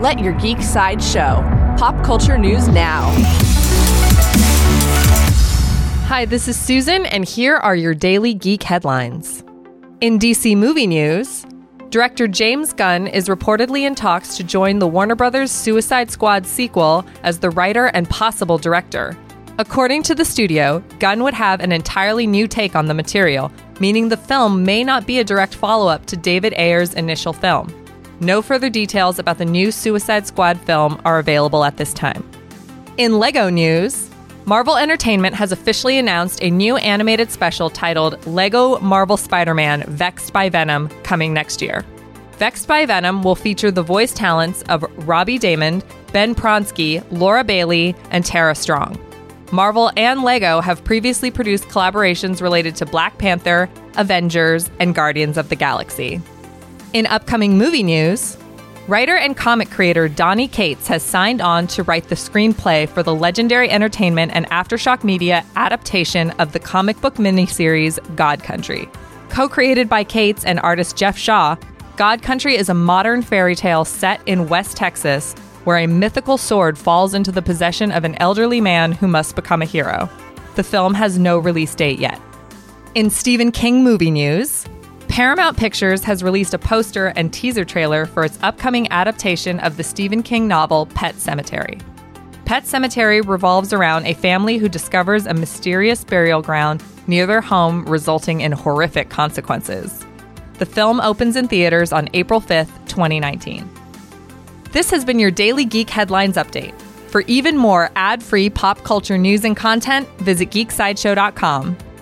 Let your geek side show. Pop culture news now. Hi, this is Susan, and here are your daily geek headlines. In DC movie news, director James Gunn is reportedly in talks to join the Warner Brothers Suicide Squad sequel as the writer and possible director. According to the studio, Gunn would have an entirely new take on the material, meaning the film may not be a direct follow up to David Ayer's initial film. No further details about the new Suicide Squad film are available at this time. In LEGO news, Marvel Entertainment has officially announced a new animated special titled LEGO Marvel Spider Man Vexed by Venom coming next year. Vexed by Venom will feature the voice talents of Robbie Daymond, Ben Pronsky, Laura Bailey, and Tara Strong. Marvel and LEGO have previously produced collaborations related to Black Panther, Avengers, and Guardians of the Galaxy. In upcoming movie news, writer and comic creator Donny Cates has signed on to write the screenplay for the legendary entertainment and Aftershock Media adaptation of the comic book miniseries God Country. Co created by Cates and artist Geoff Shaw, God Country is a modern fairy tale set in West Texas where a mythical sword falls into the possession of an elderly man who must become a hero. The film has no release date yet. In Stephen King movie news, Paramount Pictures has released a poster and teaser trailer for its upcoming adaptation of the Stephen King novel Pet Sematary. Pet Sematary revolves around a family who discovers a mysterious burial ground near their home, resulting in horrific consequences. The film opens in theaters on April 5th, 2019. This has been your Daily Geek Headlines Update. For even more ad free pop culture news and content, visit geeksideshow.com.